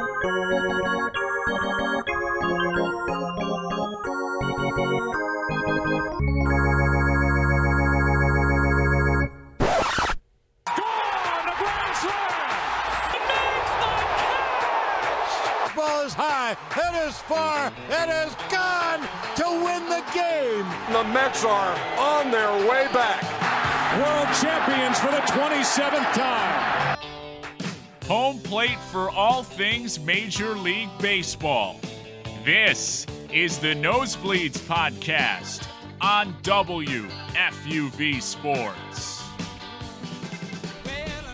Ball is high. It is far. It is gone to win the game. The Mets are on their way back. World champions for the 27th time. Home plate for all things Major League Baseball. This is the Nosebleeds Podcast on WFUV Sports.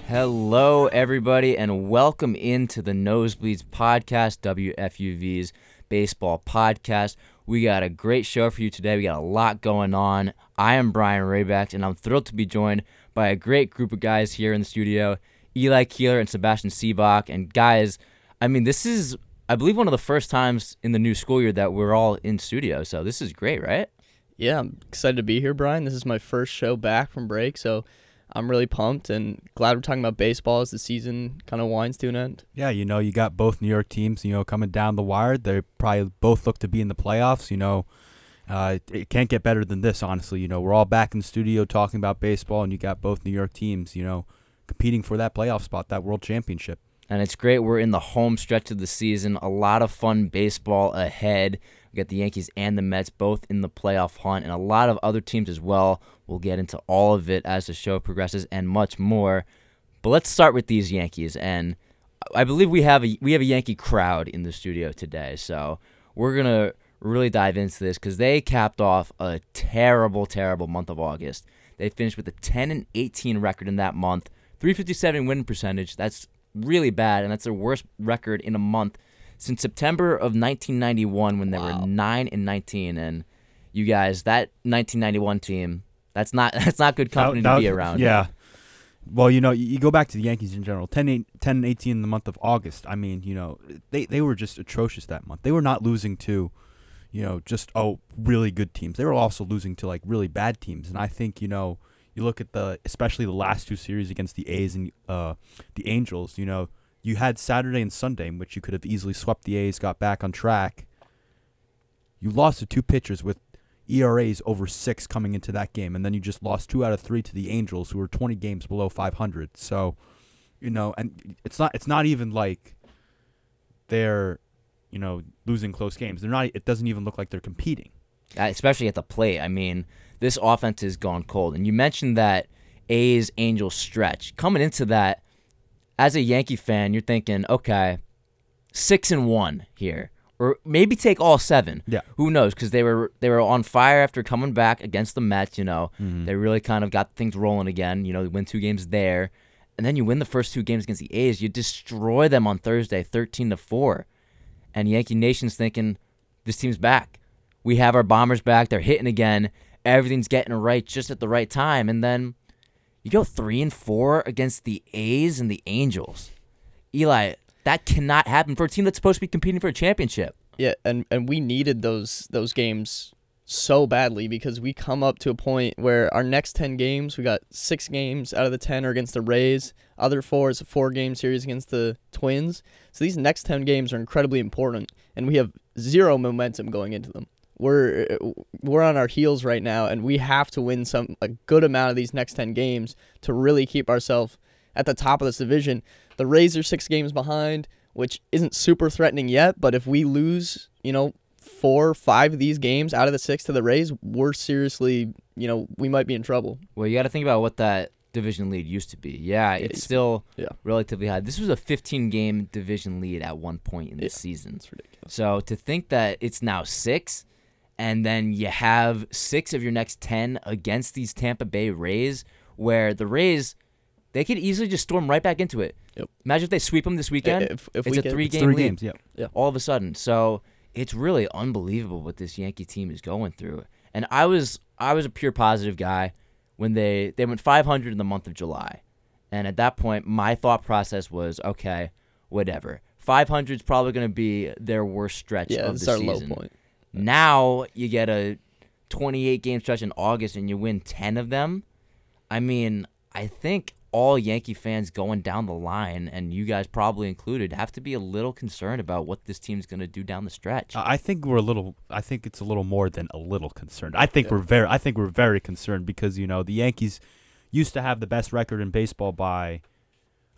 Hello, everybody, and welcome into the Nosebleeds Podcast, WFUV's baseball podcast. We got a great show for you today. We got a lot going on. I am Brian Rayback, and I'm thrilled to be joined by a great group of guys here in the studio Eli Keeler and Sebastian Seabach. And, guys, I mean, this is, I believe, one of the first times in the new school year that we're all in studio. So, this is great, right? Yeah, I'm excited to be here, Brian. This is my first show back from break, so I'm really pumped and glad we're talking about baseball as the season kind of winds to an end. Yeah, you know, you got both New York teams, you know, coming down the wire. They probably both look to be in the playoffs. You know, uh, it, it can't get better than this, honestly. You know, we're all back in the studio talking about baseball, and you got both New York teams, you know, competing for that playoff spot, that world championship. And it's great. We're in the home stretch of the season. A lot of fun baseball ahead. We got the Yankees and the Mets both in the playoff hunt, and a lot of other teams as well. We'll get into all of it as the show progresses and much more. But let's start with these Yankees, and I believe we have a we have a Yankee crowd in the studio today. So we're gonna really dive into this because they capped off a terrible, terrible month of August. They finished with a 10 and 18 record in that month, 357 win percentage. That's really bad, and that's their worst record in a month since September of 1991 when they Wow. were 9 and 19. And you guys, that 1991 team, that's not that's not good company That- that to be around. Yeah. Well, you know, you, you go back to the Yankees in general 10, 8, 10 and 18 in the month of August. I mean, you know, they, they were just atrocious that month. They were not losing to, you know, just, oh, really good teams. They were also losing to, like, really bad teams. And I think, you know, you look at the, especially the last two series against the A's and uh, the Angels, you know, you had Saturday and Sunday in which you could have easily swept the A's, got back on track. You lost to two pitchers with ERAs over six coming into that game, and then you just lost two out of three to the Angels, who were 20 games below 500. So, you know, and it's not it's not even like they're, you know, losing close games. They're not. It doesn't even look like they're competing. Uh, especially at the plate. I mean, this offense has gone cold. And you mentioned that A's Angels stretch. Coming into that, as a Yankee fan, you're thinking, okay, six and one here, or maybe take all seven. Yeah. Who knows? Because they were they were on fire after coming back against the Mets. You know, mm-hmm. they really kind of got things rolling again. You know, they win two games there, and then you win the first two games against the A's. You destroy them on Thursday, thirteen to four, and Yankee Nation's thinking, this team's back. We have our bombers back. They're hitting again. Everything's getting right just at the right time. And then you go three and four against the A's and the Angels. Eli, that cannot happen for a team that's supposed to be competing for a championship. Yeah, and and we needed those those games so badly because we come up to a point where our next 10 games, we got 6 games out of the 10 are against the Rays, other 4 is a 4 game series against the Twins. So these next 10 games are incredibly important and we have zero momentum going into them. We're we're on our heels right now and we have to win some a good amount of these next 10 games to really keep ourselves at the top of this division. The Rays are 6 games behind, which isn't super threatening yet, but if we lose, you know, four, or five of these games out of the six to the Rays, we're seriously, you know, we might be in trouble. Well, you got to think about what that division lead used to be. Yeah, it's still yeah. relatively high. This was a 15 game division lead at one point in the Yeah, season. It's ridiculous. So to think that it's now six, and then you have six of your next 10 against these Tampa Bay Rays, where the Rays, they could easily just storm right back into it. Yep. Imagine if they sweep them this weekend. If, if it's we a three It's game three lead games. Yeah. all of a sudden. So it's really unbelievable what this Yankee team is going through. And I was I was a pure positive guy when they they went 500 in the month of July, and at that point my thought process was okay, whatever. 500 is probably going to be their worst stretch yeah, of it's the our season. low point. Now you get a 28 game stretch in August and you win 10 of them. I mean, I think all Yankee fans going down the line, and you guys probably included, have to be a little concerned about what this team's going to do down the stretch. I think we're a little. I think it's a little more than a little concerned. I think we're very. I think we're very concerned because you know the Yankees used to have the best record in baseball by,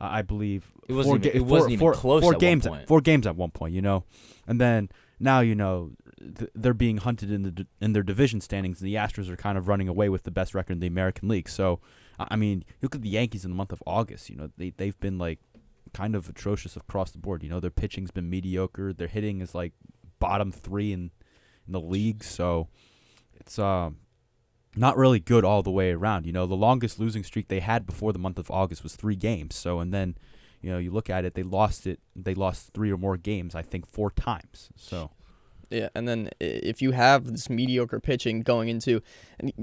uh, I believe, It wasn't four, even- it four- wasn't even four- close four games. Four games at one point, you know, and then now you know th- they're being hunted in the in their division standings. And the Astros are kind of running away with the best record in the American League. So, I mean, look at the Yankees in the month of August. You know, they they've been like kind of atrocious across the board. You know, their pitching's been mediocre. Their hitting is like bottom three in in the league. So it's um not really good all the way around. You know, the longest losing streak they had before the month of August was three games. So and then, you know, you look at it, they lost it. They lost three or more games. I think four times. So Yeah, and then if you have this mediocre pitching going into,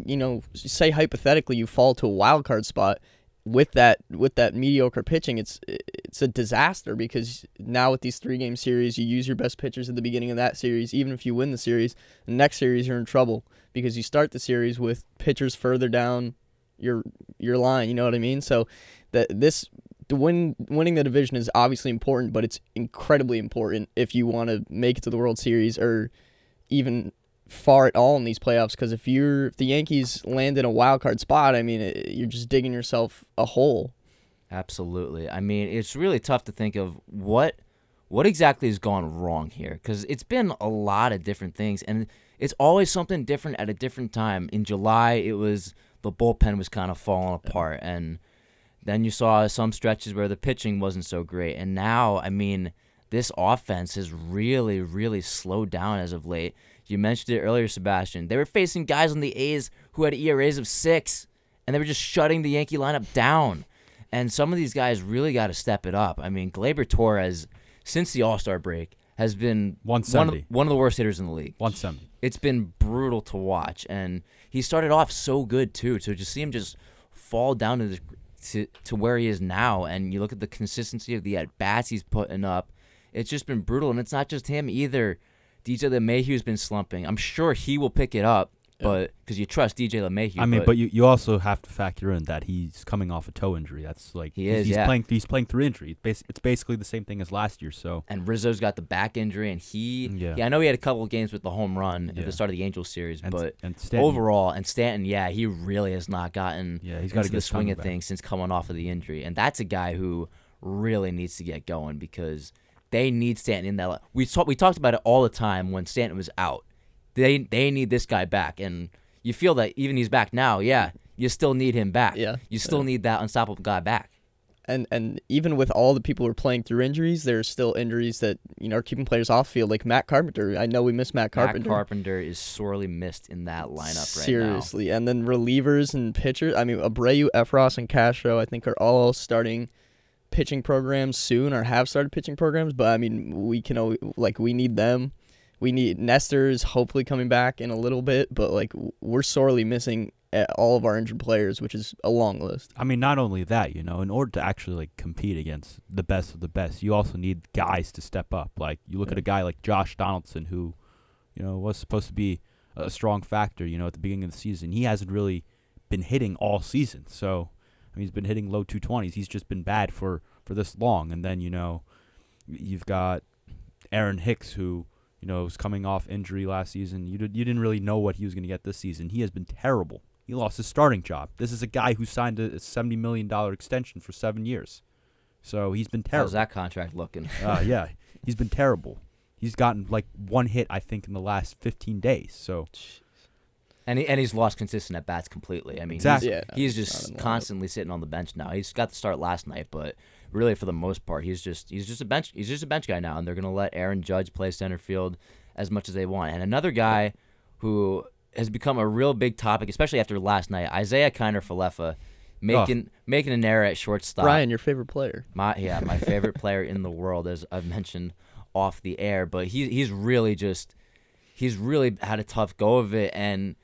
you know, say hypothetically you fall to a wild card spot with that with that mediocre pitching, it's it's a disaster because now with these three game series, you use your best pitchers at the beginning of that series. Even if you win the series, the next series you're in trouble because you start the series with pitchers further down your your line. You know what I mean? So that this the win winning the division is obviously important, but it's incredibly important if you want to make it to the World Series or even far at all in these playoffs. Because if you're if the Yankees land in a wild card spot, I mean, it, you're just digging yourself a hole. Absolutely. I mean, it's really tough to think of what what exactly has gone wrong here because it's been a lot of different things and it's always something different at a different time. In July, it was the bullpen was kind of falling apart and then you saw some stretches where the pitching wasn't so great and now, I mean, this offense has really really slowed down as of late. You mentioned it earlier, Sebastian. They were facing guys on the A's who had ERAs of 6 and they were just shutting the Yankee lineup down. And some of these guys really got to step it up. I mean, Gleyber Torres, since the All Star break, has been one of, 170. one of the worst hitters in the league. one seventy. It's been brutal to watch, and he started off so good too. To just see him just fall down to the, to, to where he is now, and you look at the consistency of the at bats he's putting up, it's just been brutal. And it's not just him either. DJ LeMahieu's been slumping. I'm sure he will pick it up, but because you trust DJ LeMahieu. I mean, but, you, you also have to factor in that he's coming off a toe injury. That's like He he's, is, he's yeah. playing. He's playing through injury. It's, it's basically the same thing as last year. So and Rizzo's got the back injury, and he, mm, Yeah. yeah, I know he had a couple of games with the home run at the start of the Angels series, and, but and Stanton, overall, and Stanton, yeah, he really has not gotten Yeah, he's gotta into the swing of back. things since coming off of the injury, and that's a guy who really needs to get going because they need Stanton in that. We talk, we talked about it all the time when Stanton was out. They they need this guy back, and you feel that even he's back now. Yeah, you still need him back. Yeah, you still need that unstoppable guy back. And and even with all the people who are playing through injuries, there's still injuries that you know are keeping players off field, like Matt Carpenter. I know we miss Matt Carpenter. Matt Carpenter is sorely missed in that lineup right now. Seriously, and then relievers and pitchers. I mean, Abreu, Effross, and Castro. I think are all starting pitching programs soon, or have started pitching programs. But I mean, we can like we need them. We need Nestor's hopefully coming back in a little bit, but like we're sorely missing uh, all of our injured players, which is a long list. I mean, not only that, you know, in order to actually like compete against the best of the best, you also need guys to step up. Like you look at a guy like Josh Donaldson, who, you know, was supposed to be a strong factor. You know, at the beginning of the season, he hasn't really been hitting all season. So, I mean, he's been hitting low two twenties. He's just been bad for for this long. And then you know, you've got Aaron Hicks, who you know was coming off injury last season. You did, you didn't really know what he was going to get this season. He has been terrible. He lost his starting job. This is a guy who signed a seventy million dollar extension for seven years, so he's been terrible. How's that contract looking? Uh, yeah, he's been terrible. He's gotten like one hit, I think, in the last fifteen days. So And he, and he's lost consistent at bats completely. I mean, Exactly. he's, Yeah, he's just in the lineup. constantly sitting on the bench now. He's got the start last night, but really for the most part, he's just he's just a bench he's just a bench guy now, and they're gonna let Aaron Judge play center field as much as they want. And another guy who has become a real big topic, especially after last night, Isiah Kiner Falefa, making oh. making an error at shortstop. Brian, your favorite player. My yeah, my favorite player in the world, as I've mentioned off the air. But he he's really just he's really had a tough go of it, and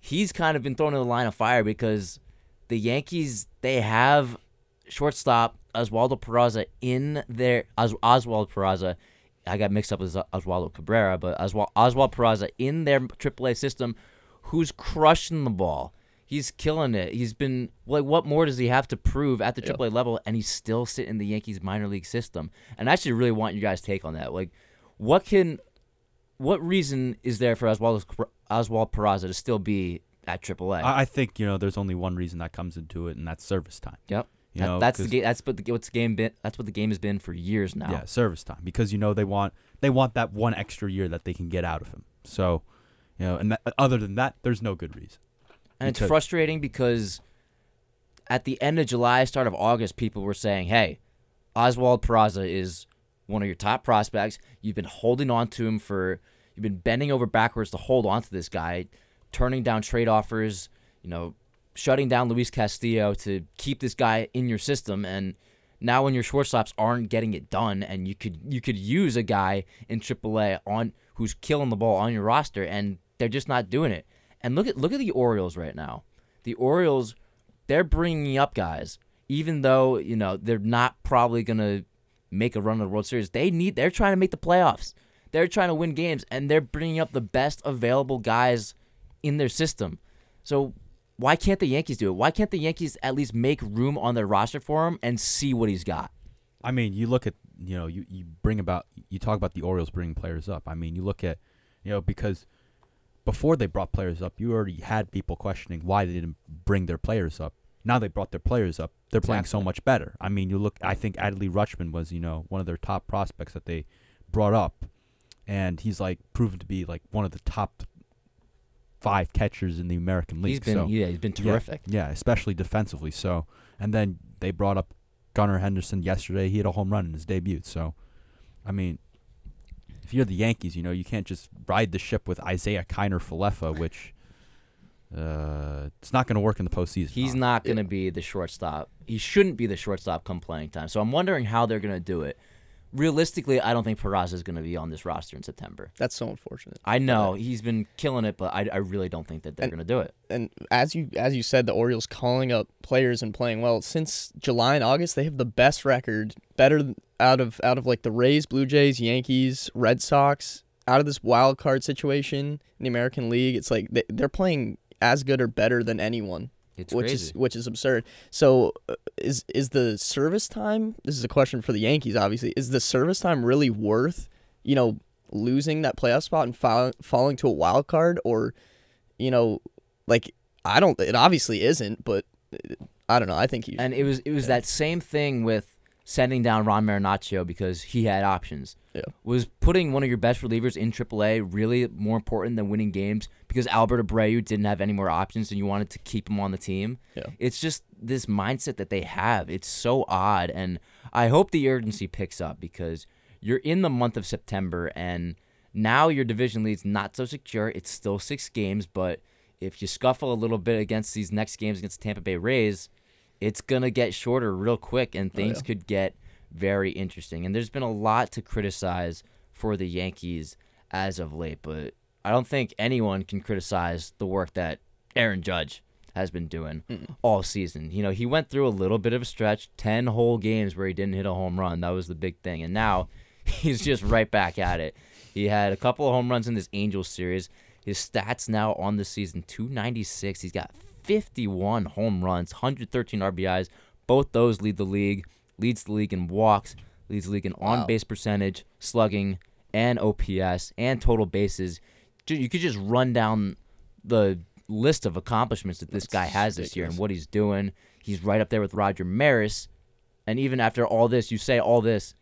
he's kind of been thrown in the line of fire because the Yankees they have shortstop Oswaldo Peraza in their Os, Oswald Peraza. I got mixed up with Oswaldo Cabrera, but Oswald, Oswald Peraza in their AAA system, who's crushing the ball. He's killing it. He's been like, what more does he have to prove at the Yep. AAA level? And he's still sitting in the Yankees minor league system. And I actually really want you guys' take on that. Like, what can, what reason is there for Oswald Oswald Peraza to still be at AAA? I, I think you know there's only one reason that comes into it, and that's service time. yep. You That- know, that's the game. That's what the what's the game been. That's what the game has been for years now. Yeah, service time because you know they want they want that one extra year that they can get out of him. So, you know, and that, uh, other than that, there's no good reason. And it's frustrating because at the end of July, start of August, people were saying, hey, Oswald Peraza is one of your top prospects. You've been holding on to him for, you've been bending over backwards to hold on to this guy, turning down trade offers, you know, shutting down Luis Castillo to keep this guy in your system. And now when your shortstops aren't getting it done and you could you could use a guy in AAA on who's killing the ball on your roster and they're just not doing it. And look at look at the Orioles right now. The Orioles they're bringing up guys even though, you know, they're not probably going to make a run of the World Series. They need they're trying to make the playoffs. They're trying to win games and they're bringing up the best available guys in their system. So why can't the Yankees do it? Why can't the Yankees at least make room on their roster for him and see what he's got? I mean, you look at you know you, you bring about you talk about the Orioles bringing players up. I mean, you look at you know because before they brought players up, you already had people questioning why they didn't bring their players up. Now they brought their players up. They're playing so much better. I mean, you look. I think Adley Rutschman was you know one of their top prospects that they brought up, and he's like proven to be like one of the top five catchers in the American League. He's been so. yeah, he's been terrific. Yeah, especially defensively. So, and then they brought up Gunnar Henderson yesterday. He had a home run in his debut. So, I mean, if you're the Yankees, you know you can't just ride the ship with Isiah Kiner Falefa, which uh, it's not going to work in the postseason. He's Ron. not going to be the shortstop. He shouldn't be the shortstop come playing time. So I'm wondering how they're going to do it. Realistically, I don't think Peraza is going to be on this roster in September. That's so unfortunate. I know he's been killing it, but I, I really don't think that they're going to do it. and as you as you said, the Orioles calling up players and playing well since July and August. They have the best record, better out of out of like the Rays, Blue Jays, Yankees, Red Sox. Out of this wild card situation in the American League, it's like they, they're playing as good or better than anyone, It's which crazy. is which is absurd. So, uh, is is the service time? This is a question for the Yankees, obviously. Is the service time really worth, you know, losing that playoff spot and fall, falling to a wild card, or, you know, like I don't. It obviously isn't, but uh, I don't know. I think he. And it was it was that same thing with sending down Ron Marinaccio because he had options. Yeah. Was putting one of your best relievers in AAA really more important than winning games because Albert Abreu didn't have any more options and you wanted to keep him on the team? Yeah. It's just this mindset that they have. It's so odd and I hope the urgency picks up because you're in the month of September and now your division lead's not so secure. It's still 6 games, but if you scuffle a little bit against these next games against Tampa Bay Rays, it's gonna get shorter real quick, and oh, things yeah. could get very interesting. And there's been a lot to criticize for the Yankees as of late, but I don't think anyone can criticize the work that Aaron Judge has been doing all season. You know, he went through a little bit of a stretch, ten whole games where he didn't hit a home run. That was the big thing, and now he's just right back at it. He had a couple of home runs in this Angels series. His stats now on the season 296. He's got 51 home runs, 113 RBIs. Both those lead the league. Leads the league in walks, leads the league in on base percentage, slugging, and OPS, and total bases. You could just run down the list of accomplishments that this guy has this year and what he's doing. He's right up there with Roger Maris. And even after all this, you say all this,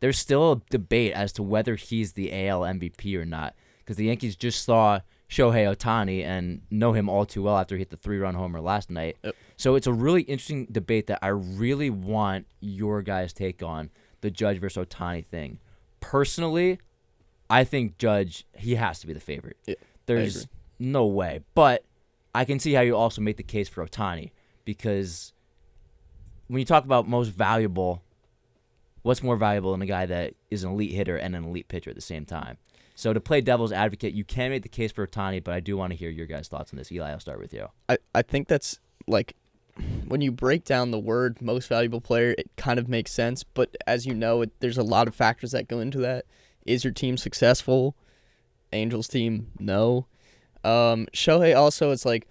there's still a debate as to whether he's the AL MVP or not. Because the Yankees just saw Shohei Ohtani and know him all too well after he hit the three run homer last night. Yep. So it's a really interesting debate that I really want your guys' take on the Judge versus Ohtani thing. Personally, I think Judge, he has to be the favorite. There's no way. But I can see how you also make the case for Ohtani because when you talk about most valuable, what's more valuable than a guy that is an elite hitter and an elite pitcher at the same time? So to play devil's advocate, you can make the case for Ohtani, but I do want to hear your guys' thoughts on this. Eli, I'll start with you. I, I think that's like when you break down the word most valuable player, it kind of makes sense. But as you know, it, there's a lot of factors that go into that. Is your team successful? Angels team, no. Um, Shohei also, it's like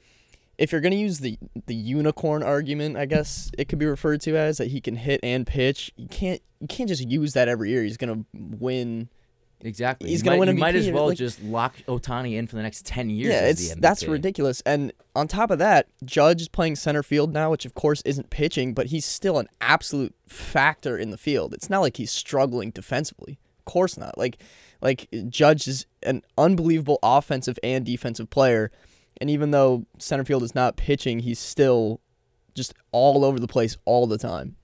if you're gonna use the the unicorn argument, I guess it could be referred to as that he can hit and pitch. You can't you can't just use that every year. He's gonna win. Exactly. He's gonna might- win You might as well like- just lock Ohtani in for the next ten years. yeah, as it's the that's ridiculous. And on top of that, Judge is playing center field now, which of course isn't pitching, but he's still an absolute factor in the field. It's not like he's struggling defensively. Of course not. Like like Judge is an unbelievable offensive and defensive player. And even though center field is not pitching, he's still just all over the place all the time.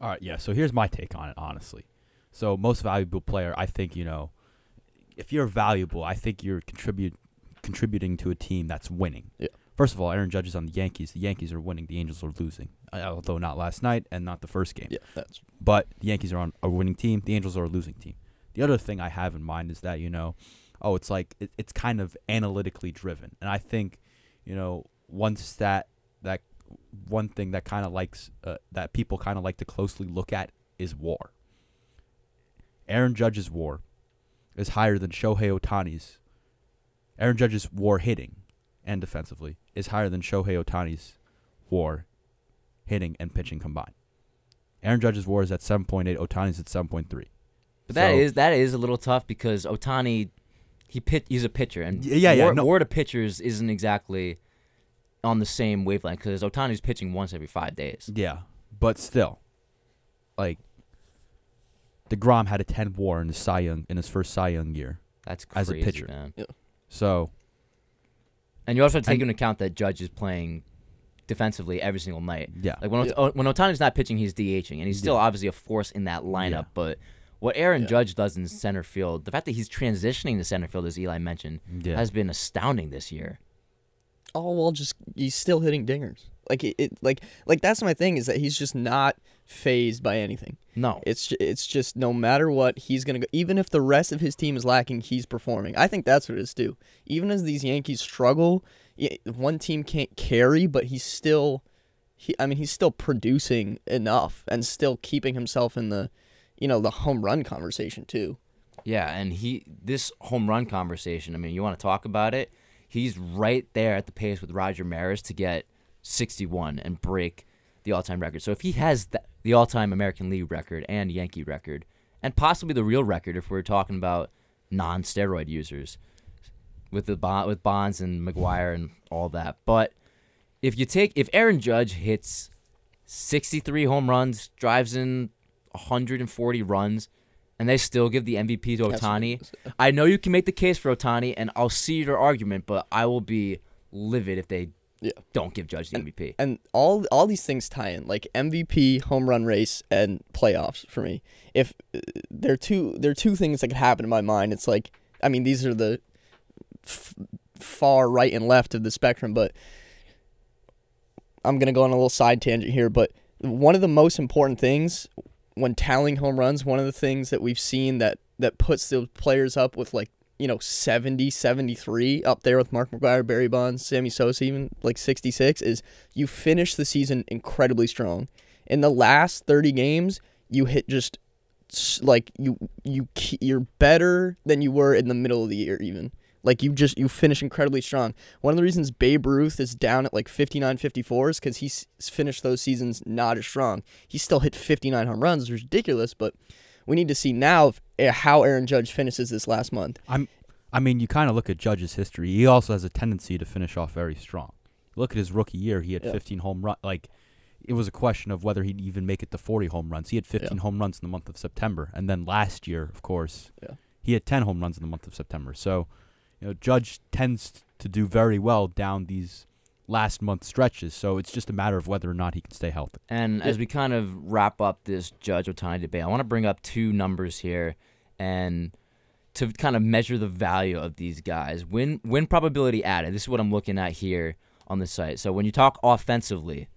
All right, yeah. So here's my take on it, honestly. So most valuable player, I think you know, if you're valuable, I think you're contribute contributing to a team that's winning. Yeah. First of all, Aaron Judge is on the Yankees. The Yankees are winning. The Angels are losing, uh, although not last night and not the first game. Yeah, that's But the Yankees are on a winning team. The Angels are a losing team. The other thing I have in mind is that you know, oh, it's like it, it's kind of analytically driven, and I think, you know, one stat that one thing that kind of likes uh, that people kind of like to closely look at is WAR. Aaron Judge's WAR is higher than Shohei Ohtani's. Aaron Judge's WAR hitting and defensively is higher than Shohei Ohtani's WAR hitting and pitching combined. Aaron Judge's WAR is at 7.8. Ohtani's at 7.3. But that So- is that is a little tough because Ohtani, he pit he's a pitcher and yeah, yeah, war, no. war to pitchers isn't exactly on the same wavelength because Ohtani's pitching once every five days. Yeah, but still, like Degrom had a 10 WAR in his Cy Young in his first Cy Young year. That's As a pitcher. man. So And you also have to take And- into account that Judge is playing defensively every single night. yeah, Like when Ot- Yeah. when Ohtani's not pitching, he's DHing, and he's still Yeah. obviously a force in that lineup. Yeah. But what Aaron Yeah. Judge does in center field, the fact that he's transitioning to center field, as Eli mentioned, yeah. has been astounding this year. all while just he's still hitting dingers. Like it, it like like that's my thing is that he's just not fazed by anything. No, It's it's just no matter what he's gonna go. Even if the rest of his team is lacking, he's performing. I think that's what it is too. Even as these Yankees struggle, one team can't carry, but he's still, he I mean he's still producing enough and still keeping himself in the, you know, the home run conversation too. Yeah, and he this home run conversation. I mean, you want to talk about it? He's right there at the pace with Roger Maris to get 61 and break the all-time record. So if he has th- the all-time American League record and Yankee record, and possibly the real record if we're talking about non-steroid users, with the bon- with Bonds and McGwire and all that. But if you take if Aaron Judge hits 63 home runs, drives in 140 runs, and they still give the MVP to Ohtani. I know you can make the case for Ohtani, and I'll see your argument, but I will be livid if they Yeah. don't give Judge the MVP. and all all these things tie in like MVP, home run race, and playoffs for me. If uh, there are two there are two things that could happen in my mind. It's like I mean these are the f- far right and left of the spectrum, but I'm gonna go on a little side tangent here. But one of the most important things when tallying home runs, one of the things that we've seen that that puts the players up with like you know 70 73 up there with Mark McGwire, Barry Bonds, Sammy Sosa even like 66 is you finish the season incredibly strong. In the last 30 games, you hit just like you you you're better than you were in the middle of the year even. Like you just you finish incredibly strong. One of the reasons Babe Ruth is down at like 59 54 is cuz he's finished those seasons not as strong. He still hit 59 home runs, is ridiculous, but we need to see now if, Eh, how Aaron Judge finishes this last month. I'm. I mean, you kind of look at Judge's history. He also has a tendency to finish off very strong. Look at his rookie year; he had Yeah. 15 home run. Like, it was a question of whether he'd even make it to 40 home runs. He had 15 Yeah. home runs in the month of September, and then last year, of course, Yeah. he had 10 home runs in the month of September. So, you know, Judge tends to do very well down these last month stretches. So it's just a matter of whether or not he can stay healthy. And Yeah. as we kind of wrap up this Judge Ohtani debate, I want to bring up two numbers here and to kind of measure the value of these guys. Win win probability added. This is what I'm looking at here on the site. So when you talk offensively,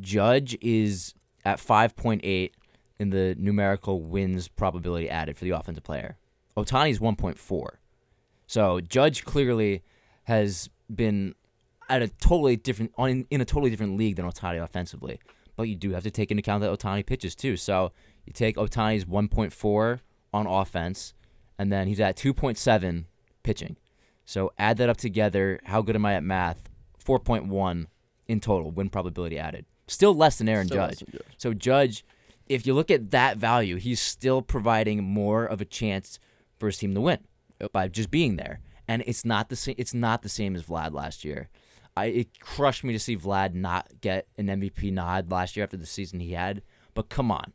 Judge is at 5.8 in the numerical wins probability added for the offensive player. Ohtani is 1.4. So Judge clearly has been at a totally different on in a totally different league than Ohtani offensively. But you do have to take into account that Ohtani pitches too. So you take Ohtani's 1.4 on offense, and then he's at 2.7 pitching. So add that up together. How good am I at math? 4.1 in total win probability added. Still less than Aaron Judge. than Judge. So Judge, if you look at that value, he's still providing more of a chance for his team to win by just being there. And it's not the same. It's not the same as Vlad last year. I it crushed me to see Vlad not get an MVP nod last year after the season he had. But come on,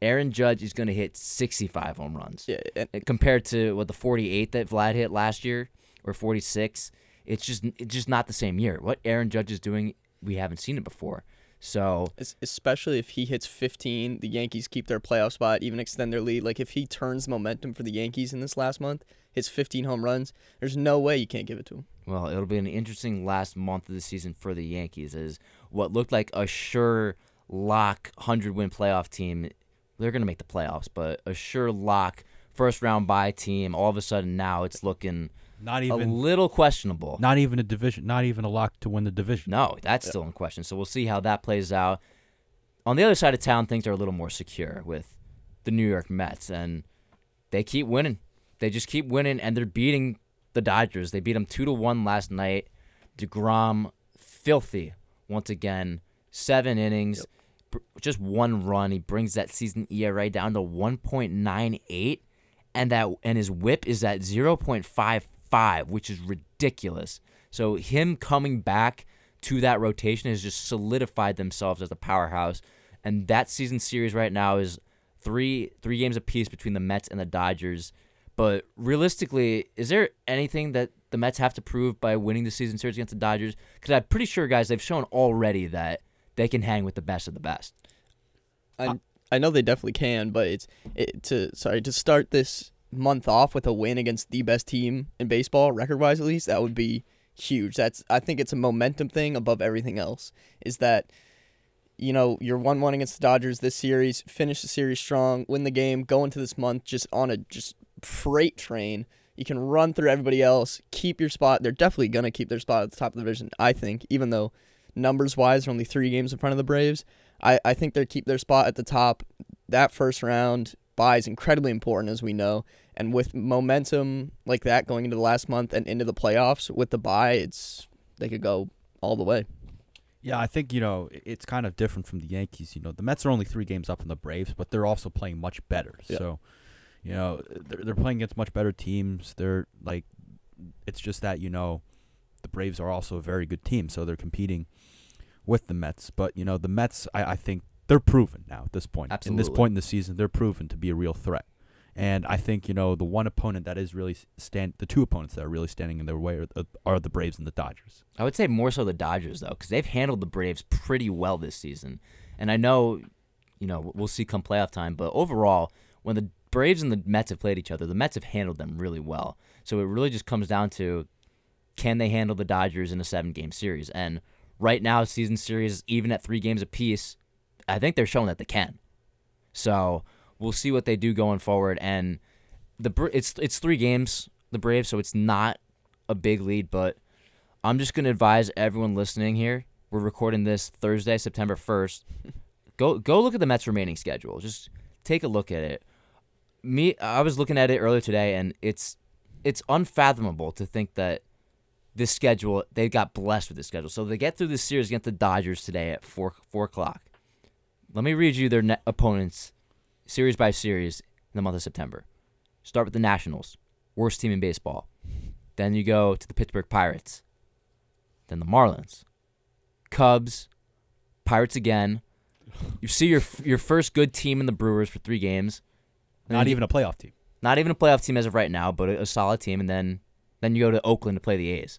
Aaron Judge is going to hit 65 home runs Yeah, and compared to what the 48 that Vlad hit last year or 46. It's just it's just not the same year. What Aaron Judge is doing, we haven't seen it before. So especially if he hits 15, the Yankees keep their playoff spot, even extend their lead. Like if he turns momentum for the Yankees in this last month, hits 15 home runs, there's no way you can't give it to him. Well, it'll be an interesting last month of the season for the Yankees as what looked like a sure lock 100 win playoff team. They're going to make the playoffs, but a sure lock first round bye team, all of a sudden now it's looking Not even a little questionable. not even a division, not even a lock to win the division. No, that's still in question. So we'll see how that plays out. On the other side of town, things are a little more secure with the New York Mets, and they keep winning. They just keep winning, and they're beating the Dodgers. They beat them two to one last night. Degrom, filthy once again. Seven innings, br- just one run. He brings that season ERA down to 1.98, and that and his WHIP is at 0.55, which is ridiculous. So him coming back to that rotation has just solidified themselves as a powerhouse. And that season series right now is three three games apiece between the Mets and the Dodgers. But realistically, is there anything that the Mets have to prove by winning the season series against the Dodgers? Because I'm pretty sure, guys, they've shown already that they can hang with the best of the best. I uh, I know they definitely can, but it's it, to sorry to start this month off with a win against the best team in baseball, record wise at least, that would be huge. That's I think it's a momentum thing above everything else. Is that you know you're one one against the Dodgers this series, finish the series strong, win the game, go into this month just on a just freight train. You can run through everybody else, keep your spot. They're definitely gonna keep their spot at the top of the division, I think, even though numbers wise they're only three games in front of the Braves. I, I think they keep their spot at the top. That first round bye is incredibly important, as we know. And with momentum like that going into the last month and into the playoffs with the bye, it's they could go all the way. Yeah, I think you know it's kind of different from the Yankees. You know, the Mets are only three games up on the Braves, but they're also playing much better. Yeah. So, you know, they're, they're playing against much better teams. They're like, it's just that you know, the Braves are also a very good team, so they're competing with the Mets. But you know, the Mets, I, I think they're proven now at this point. In this point in the season, they're proven to be a real threat. And I think you know the one opponent that is really stand, the two opponents that are really standing in their way are the, are the Braves and the Dodgers. I would say more so the Dodgers though, because they've handled the Braves pretty well this season. And I know, you know, we'll see come playoff time, but overall, when the Braves and the Mets have played each other, the Mets have handled them really well. So it really just comes down to can they handle the Dodgers in a seven game series? And right now, season series, even at three games apiece, I think they're showing that they can. So we'll see what they do going forward. And the it's it's three games the Braves, so it's not a big lead, but I'm just gonna advise everyone listening here. We're recording this Thursday, September first. Go go look at the Mets' remaining schedule. Just take a look at it. Me, I was looking at it earlier today, and it's it's unfathomable to think that this schedule they got blessed with this schedule. So they get through this series against the Dodgers today at four four o'clock. Let me read you their ne- opponents, series by series, in the month of September. Start with the Nationals, worst team in baseball. Then you go to the Pittsburgh Pirates. Then the Marlins, Cubs, Pirates again. You see your your first good team in the Brewers for three games. Not even a playoff team. not even a playoff team as of right now, but a, a solid team. And then then you go to Oakland to play the A's,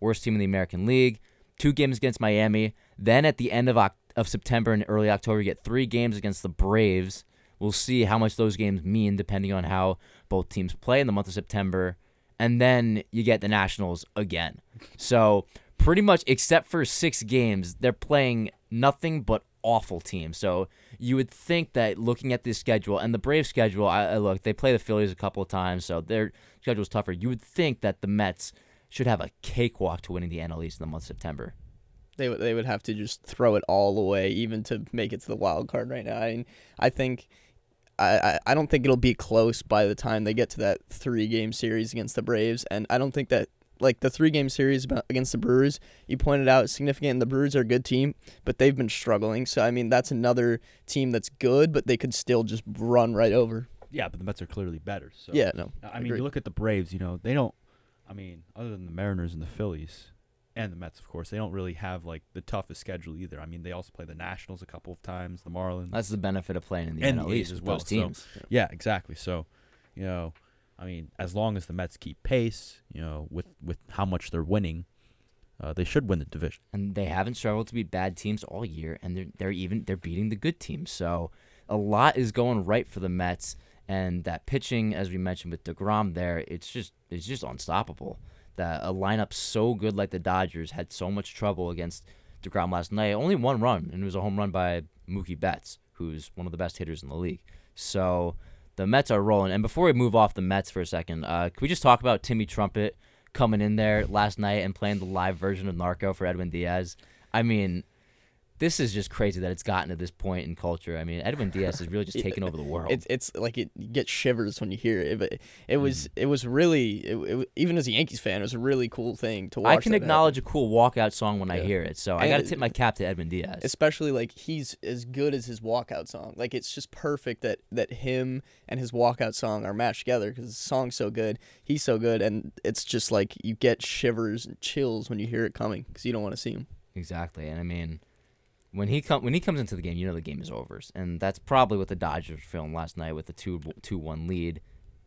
worst team in the American League. Two games against Miami. Then at the end of of September and early October, you get three games against the Braves. We'll see how much those games mean depending on how both teams play in the month of September. And then you get the Nationals again. So pretty much, except for six games, they're playing nothing but awful team. So you would think that looking at this schedule and the Braves schedule, I, I look, they play the Phillies a couple of times, so their schedule schedule's tougher. You would think that the Mets should have a cakewalk to winning the NL East in the month of September. They would they would have to just throw it all away, even to make it to the wild card right now. I mean, I think. I I don't think it'll be close by the time they get to that three game series against the Braves, and I don't think that like the three game series against the Brewers, you pointed out significant. And the Brewers are a good team, but they've been struggling. So I mean, that's another team that's good, but they could still just run right over. Yeah, but the Mets are clearly better. So Yeah, no, I mean, agree. you look at the Braves. You know, they don't. I mean, other than the Mariners and the Phillies, and the Mets, of course, they don't really have like the toughest schedule either. I mean, they also play the Nationals a couple of times, the Marlins. That's the benefit of playing in the And NL A's East as well, those so- Yeah, exactly. So, you know, I mean, as long as the Mets keep pace, you know, with with how much they're winning, uh, they should win the division. and they haven't struggled to beat bad teams all year, and they're they're even they're beating the good teams. So a lot is going right for the Mets, and that pitching, as we mentioned with Degrom, there it's just it's just unstoppable. That a lineup so good like the Dodgers had so much trouble against Degrom last night. Only one run, and it was a home run by Mookie Betts, who's one of the best hitters in the league. So the Mets are rolling. And before we move off the Mets for a second, uh, can we just talk about Timmy Trumpet coming in there last night and playing the live version of Narco for Edwin Diaz? I mean, this is just crazy that it's gotten to this point in culture. I mean, Edwin Diaz is really just taking over the world. It's it's like it you get shivers when you hear it. But it Mm-hmm. was it was really it, it, even as a Yankees fan, it was a really cool thing to watch. I can that happen. acknowledge a cool walkout song when I hear it. So I got to tip my cap to Edwin Diaz. especially like he's as good as his walkout song. Like it's just perfect that that him and his walkout song are matched together because the song's so good, he's so good, and it's just like you get shivers and chills when you hear it coming because you don't want to see him. Exactly, and I mean, when he come when he comes into the game, you know the game is over, and that's probably what the Dodgers were feeling last night with the two two one lead,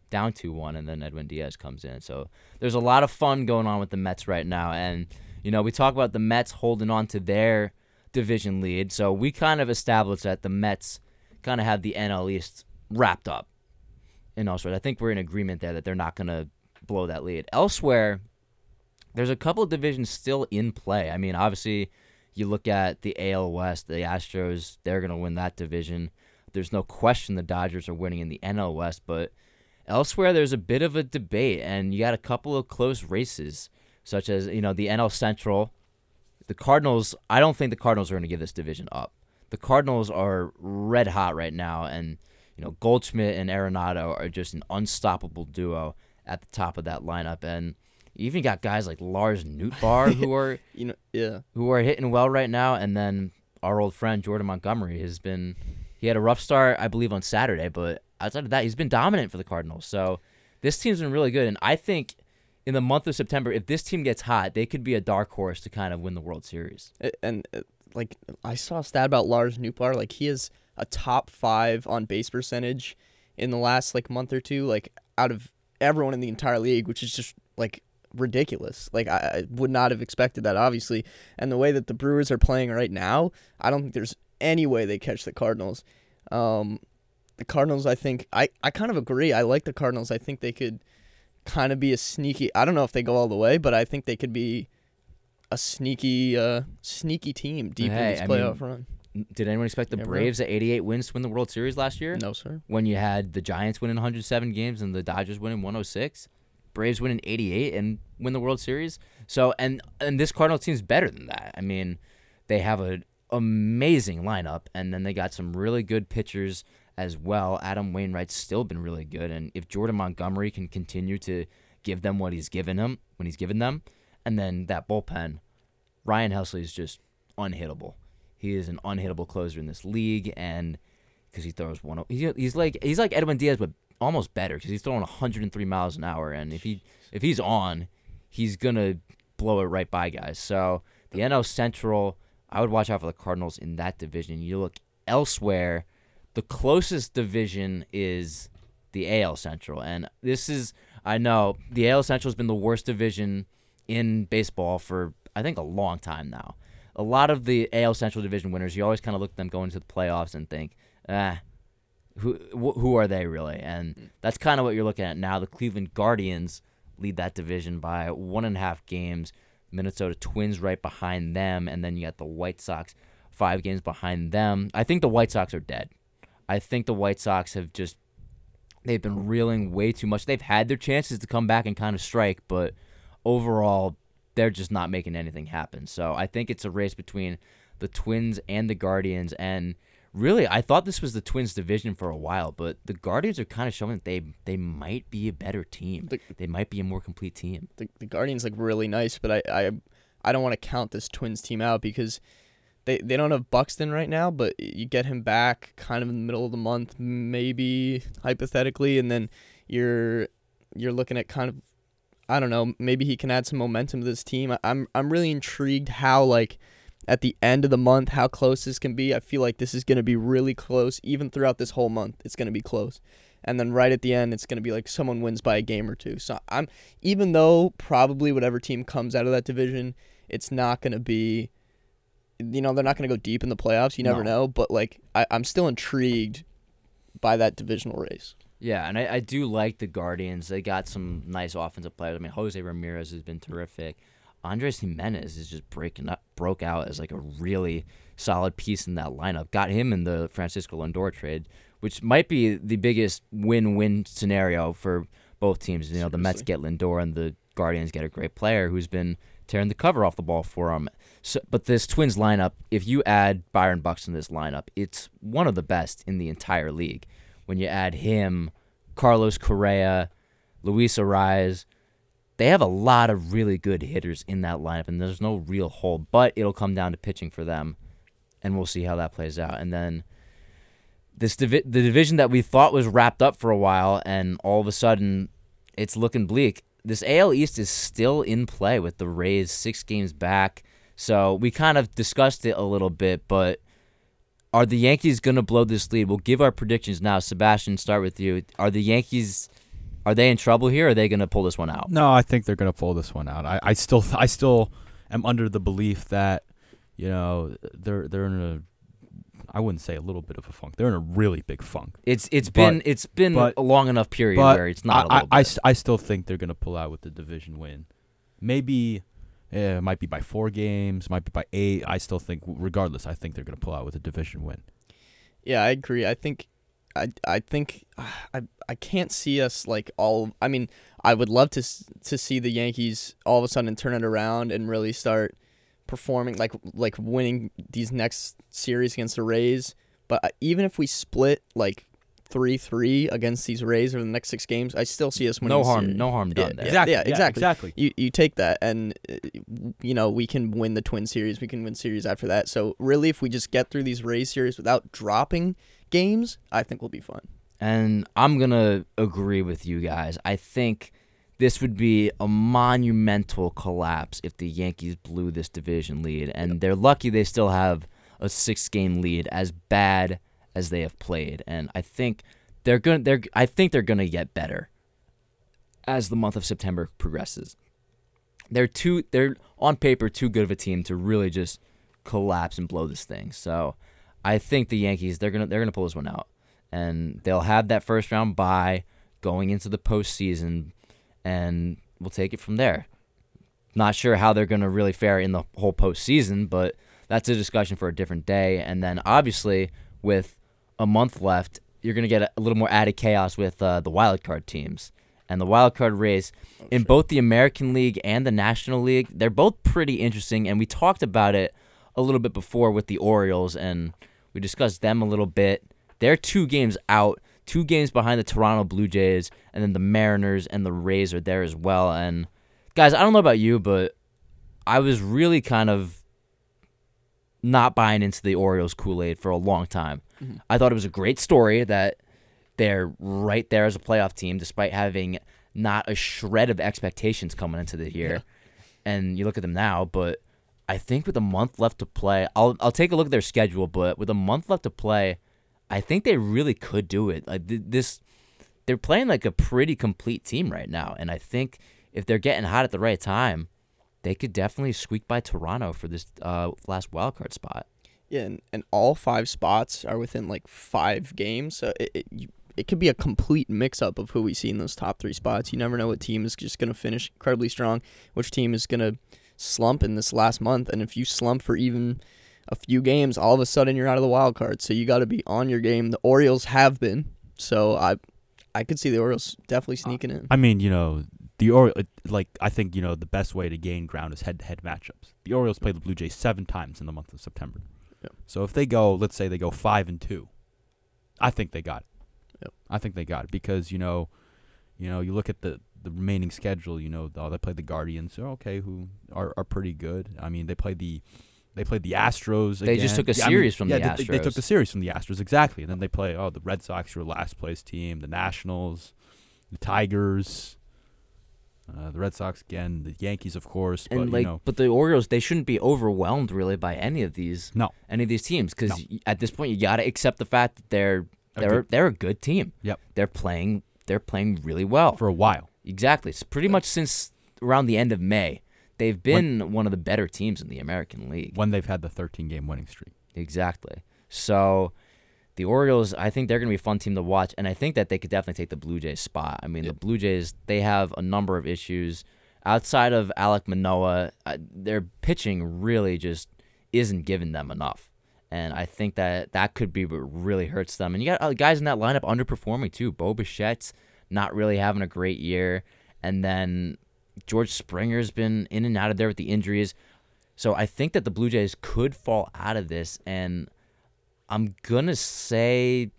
down two one, and then Edwin Diaz comes in. So there's a lot of fun going on with the Mets right now, and you know we talk about the Mets holding on to their division lead. So we kind of established that the Mets kind of have the NL East wrapped up. All sorts, I think we're in agreement there that they're not going to blow that lead. Elsewhere, there's a couple of divisions still in play. I mean, obviously, you look at the AL West, the Astros, they're going to win that division. There's no question the Dodgers are winning in the NL West, but elsewhere there's a bit of a debate, and you got a couple of close races, such as, you know, the NL Central. The Cardinals, I don't think the Cardinals are going to give this division up. The Cardinals are red hot right now, and, you know, Goldschmidt and Arenado are just an unstoppable duo at the top of that lineup. And you even got guys like Lars Nootbaar who are You know, yeah. who are hitting well right now, and then our old friend Jordan Montgomery has been. He had a rough start, I believe, on Saturday, but outside of that, he's been dominant for the Cardinals. So this team's been really good, and I think in the month of September, if this team gets hot, they could be a dark horse to kind of win the World Series. And uh, like I saw a stat about Lars Nootbaar, like he is a top five on base percentage in the last like month or two, like out of everyone in the entire league, which is just like ridiculous. Like I, I would not have expected that, obviously. And the way that the Brewers are playing right now, I don't think there's any way they catch the Cardinals. Um, the Cardinals, I think, I, I kind of agree. I like the Cardinals. I think they could kind of be a sneaky. I don't know if they go all the way, but I think they could be a sneaky, uh, sneaky team deep Hey, in this I playoff mean, run. Did anyone expect the. Braves at 88 wins to win the World Series last year? No, sir. When you had the Giants winning 107 games and the Dodgers winning 106, Braves win in 88 and win the World Series. So and and this Cardinals team's better than that. I mean, they have an amazing lineup, and then they got some really good pitchers as well. Adam Wainwright's still been really good, and if Jordan Montgomery can continue to give them what he's given him when he's given them, and then that bullpen, Ryan Helsley is just unhittable. He is an unhittable closer in this league, and because he throws one, he, he's like he's like Edwin Diaz, but almost better because he's throwing 103 miles an hour, and if he if he's on, he's gonna blow it right by guys. So the NL Central, I would watch out for the Cardinals in that division. You look elsewhere, the closest division is the AL Central, and this is I know the AL Central has been the worst division in baseball for I think a long time now. A lot of the AL Central division winners, you always kind of look at them going to the playoffs and think, ah, who wh- who are they really? And hmm. that's kind of what you're looking at now. The Cleveland Guardians lead that division by one and a half games. Minnesota Twins right behind them, and then you got the White Sox five games behind them. I think the White Sox are dead. I think the White Sox have just they've been reeling way too much. They've had their chances to come back and kind of strike, but overall they're just not making anything happen. So I think it's a race between the Twins and the Guardians and really, I thought this was the Twins division for a while, but the Guardians are kind of showing that they they might be a better team. The- they might be a more complete team. the, the Guardians look really nice, but I I, I don't want to count this Twins team out because they they don't have Buxton right now, but you get him back kind of in the middle of the month, maybe hypothetically, and then you're you're looking at kind of I don't know, maybe he can add some momentum to this team. I, I'm I'm really intrigued how like at the end of the month how close this can be. I feel like this is going to be really close even throughout this whole month. It's going to be close. And then right at the end it's going to be like someone wins by a game or two. So I'm even though probably whatever team comes out of that division, it's not going to be you know, they're not going to go deep in the playoffs. You never No. know, but like I, I'm still intrigued by that divisional race. Yeah, and I, I do like the Guardians. They got some nice offensive players. I mean, Jose Ramirez has been terrific. Andres Gimenez is just breaking up, broke out as like a really solid piece in that lineup. Got him in the Francisco Lindor trade, which might be the biggest win-win scenario for both teams. You know, the Mets get Lindor and the Guardians get a great player who's been tearing the cover off the ball for them. So, but this Twins lineup, if you add Byron Buxton to this lineup, it's one of the best in the entire league. When you add him, Carlos Correa, Luis Arraez, they have a lot of really good hitters in that lineup, and there's no real hole. But it'll come down to pitching for them, and we'll see how that plays out. And then this divi- the division that we thought was wrapped up for a while, and all of a sudden, it's looking bleak. This AL East is still in play with the Rays six games back. So we kind of discussed it a little bit, but are the Yankees going to blow this lead? We'll give our predictions now. Sebastian, start with you. Are the Yankees are they in trouble here? Or are they going to pull this one out? No, I think they're gonna pull this one out. I, I still I still am under the belief that you know they're they're in a I wouldn't say a little bit of a funk. They're in a really big funk. It's it's But- been it's been but- a long enough period But where it's not a I, little I, I bit. still think they're gonna pull out with the division win. Maybe eh, it might be by four games, might be by eight. I still think, regardless, I think they're gonna pull out with a division win. Yeah, I agree. I think, I I think, I I can't see us like all. I mean, I would love to to see the Yankees all of a sudden turn it around and really start performing like like winning these next series against the Rays. But even if we split like three three against these Rays over the next six games, I still see us winning. no harm no harm done yeah, Exactly. Yeah, Yeah, exactly. exactly. You you take that, and uh, you know we can win the Twin series. We can win series after that. So really, if we just get through these Rays series without dropping games, I think we'll be fun. And I'm going to agree with you guys. I think this would be a monumental collapse if the Yankees blew this division lead. And they're lucky they still have a six game lead as bad as they have played. And I think they're going they're I think they're going to get better as the month of September progresses. They're too they're on paper too good of a team to really just collapse and blow this thing. So I think the Yankees they're gonna they're gonna pull this one out, and they'll have that first round bye going into the postseason, and we'll take it from there. Not sure how they're gonna really fare in the whole postseason, but that's a discussion for a different day. And then obviously with a month left, you're gonna get a, little more added chaos with uh, the wild card teams. And the wild card race in both the American League and the National League, they're both pretty interesting. And we talked about it a little bit before with the Orioles, and we discussed them a little bit. They're two games out, two games behind the Toronto Blue Jays, and then the Mariners and the Rays are there as well. And guys, I don't know about you, but I was really kind of not buying into the Orioles Kool Aid for a long time. Mm-hmm. I thought it was a great story that they're right there as a playoff team, despite having not a shred of expectations coming into the year. And you look at them now, but I think with a month left to play, I'll I'll take a look at their schedule. But with a month left to play, I think they really could do it. Like th- this, they're playing like a pretty complete team right now, and I think if they're getting hot at the right time, they could definitely squeak by Toronto for this uh, last wild card spot. Yeah, and, and all five spots are within like five games, so it it, you, it could be a complete mix up of who we see in those top three spots. You never know what team is just gonna finish incredibly strong, which team is gonna slump in this last month, and if you slump for even a few games, all of a sudden you're out of the wild card. So you got to be on your game. The Orioles have been, so I I could see the Orioles definitely sneaking in. I mean, you know, the or like I think you know the best way to gain ground is head-to-head matchups. The Orioles play the Blue Jays seven times in the month of September. Yep. So if they go, let's say they go five and two, I think they got it. Yep. I think they got it because you know, you know, you look at the the remaining schedule. You know, they played the Guardians. So okay, who are are pretty good. I mean, they played the. They played the Astros. They just took a Yeah, I mean, series from yeah, the they, they took Astros. the series from the Astros exactly, and then they play oh the Red Sox, your last place team, the Nationals, the Tigers, uh, the Red Sox again, the Yankees of course, And but like, you know but the Orioles, they shouldn't be overwhelmed really by any of these, no, any of these teams, because No. at this point you got to accept the fact that they're A they're good- they're a good team. Yep. They're playing they're playing really well. for a while. Exactly. It's pretty much since around the end of May, they've been one of the better teams in the American League. when they've had the 13 game winning streak. Exactly. So the Orioles, I think they're going to be a fun team to watch, and I think that they could definitely take the Blue Jays spot. I mean, the Blue Jays, they have a number of issues. Outside of Alek Manoah, uh, their pitching really just isn't giving them enough. And I think that that could be what really hurts them. And you got uh, guys in that lineup underperforming too. Bo Bichette's not really having a great year. And then George Springer's been in and out of there with the injuries. So I think that the Blue Jays could fall out of this, and I'm gonna say,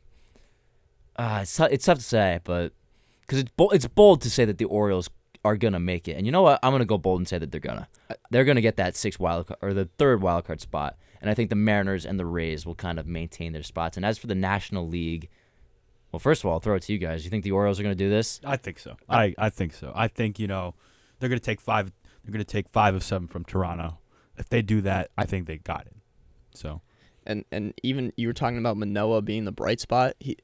uh, it's, it's tough to say, but because it's bold, it's bold to say that the Orioles are gonna make it, and you know what? I'm gonna go bold and say that they're gonna, they're gonna get that sixth wild card, or the third wild card spot, and I think the Mariners and the Rays will kind of maintain their spots. And as for the National League, well, first of all, I'll throw it to you guys. You think the Orioles are gonna do this? I think so. I, I think so. I think you know they're going to take five. They're going to take five of seven from Toronto. If they do that, I think they got it. So and and even you were talking about Manoah being the bright spot. He,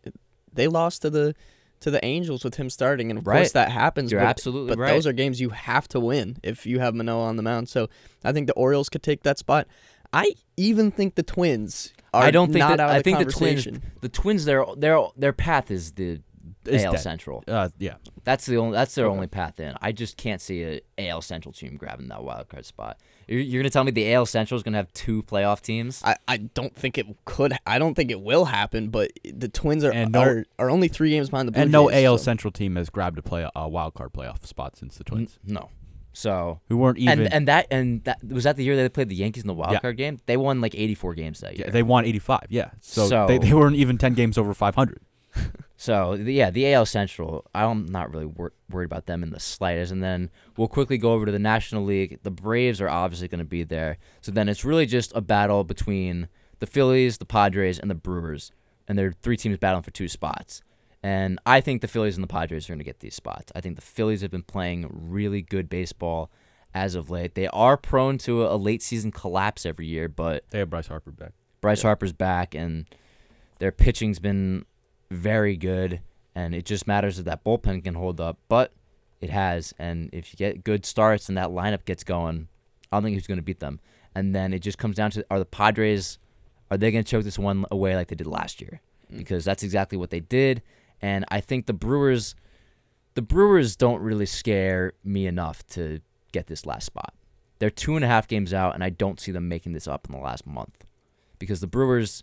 they lost to the to the Angels with him starting, and of Right. course that happens. You're but, absolutely but right. those are games you have to win if you have Manoah on the mound. So I think the Orioles could take that spot. I even think the Twins are I don't think not that. out of I the think the Twins, the Twins, their their their path is the It's AL dead. Central. uh, yeah, That's the only. That's their only path in. I just can't see a AL Central team grabbing that wild card spot. You're, you're gonna tell me the AL Central is gonna have two playoff teams? I, I don't think it could. I don't think it will happen. But the Twins are And no- are, are only three games behind the Blue and no Jays, AL so- Central team has grabbed a play a wild card playoff spot since the Twins, no. So who weren't even. and and that and that was that the year they played the Yankees in the wild Yeah. card game. They won like 84 games that year. yeah, they won 85. Yeah, so, So- they, they weren't even 10 games over 500. So yeah, the AL Central. I'm not really wor- worried about them in the slightest. And then we'll quickly go over to the National League. The Braves are obviously going to be there. So then it's really just a battle between the Phillies, the Padres, and the Brewers, and there are three teams battling for two spots. And I think the Phillies and the Padres are going to get these spots. I think the Phillies have been playing really good baseball as of late. They are prone to a late season collapse every year, but They have Bryce Harper back. Bryce Harper's back, and their pitching's been very good. And it just matters if that bullpen can hold up, but it has. And if you get good starts and that lineup gets going, I don't think who's going to beat them. And then it just comes down to are the Padres, are they going to choke this one away like they did last year? Mm. Because that's exactly what they did. And I think the Brewers, the Brewers don't really scare me enough to get this last spot. They're two and a half games out, and I don't see them making this up in the last month because the Brewers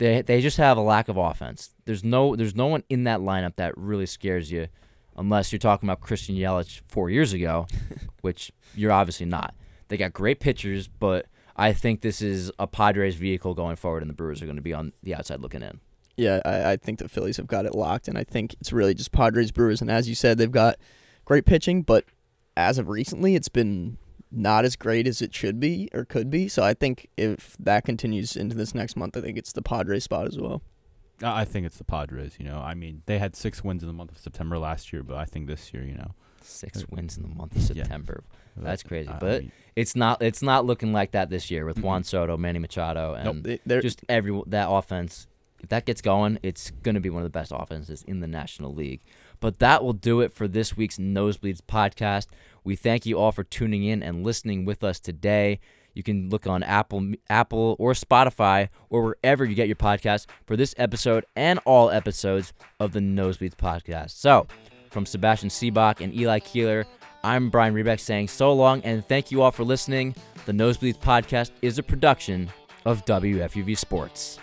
they they just have a lack of offense. There's no there's no one in that lineup that really scares you, unless you're talking about Christian Yelich four years ago, which you're obviously not. They got great pitchers, but I think this is a Padres vehicle going forward, and the Brewers are going to be on the outside looking in. Yeah, I, I think the Phillies have got it locked, and I think it's really just Padres Brewers. And as you said, they've got great pitching, but as of recently, it's been not as great as it should be or could be. So I think if that continues into this next month, I think it's the Padres spot as well. I I think it's the Padres. You know, I mean, they had six wins in the month of September last year, but I think this year, you know, Six uh, wins in the month of Yeah. September. That's crazy, I but mean, it's not it's not looking like that this year with Juan Soto, Manny Machado, and Nope, they- just every that offense. If that gets going, it's going to be one of the best offenses in the National League. But that will do it for this week's Nosebleeds podcast. We thank you all for tuning in and listening with us today. You can look on Apple, Apple or Spotify or wherever you get your podcast for this episode and all episodes of the Nosebleeds podcast. So, from Sebastian Seabach and Eli Keeler, I'm Brian Rebeck saying so long and thank you all for listening. The Nosebleeds podcast is a production of WFUV Sports.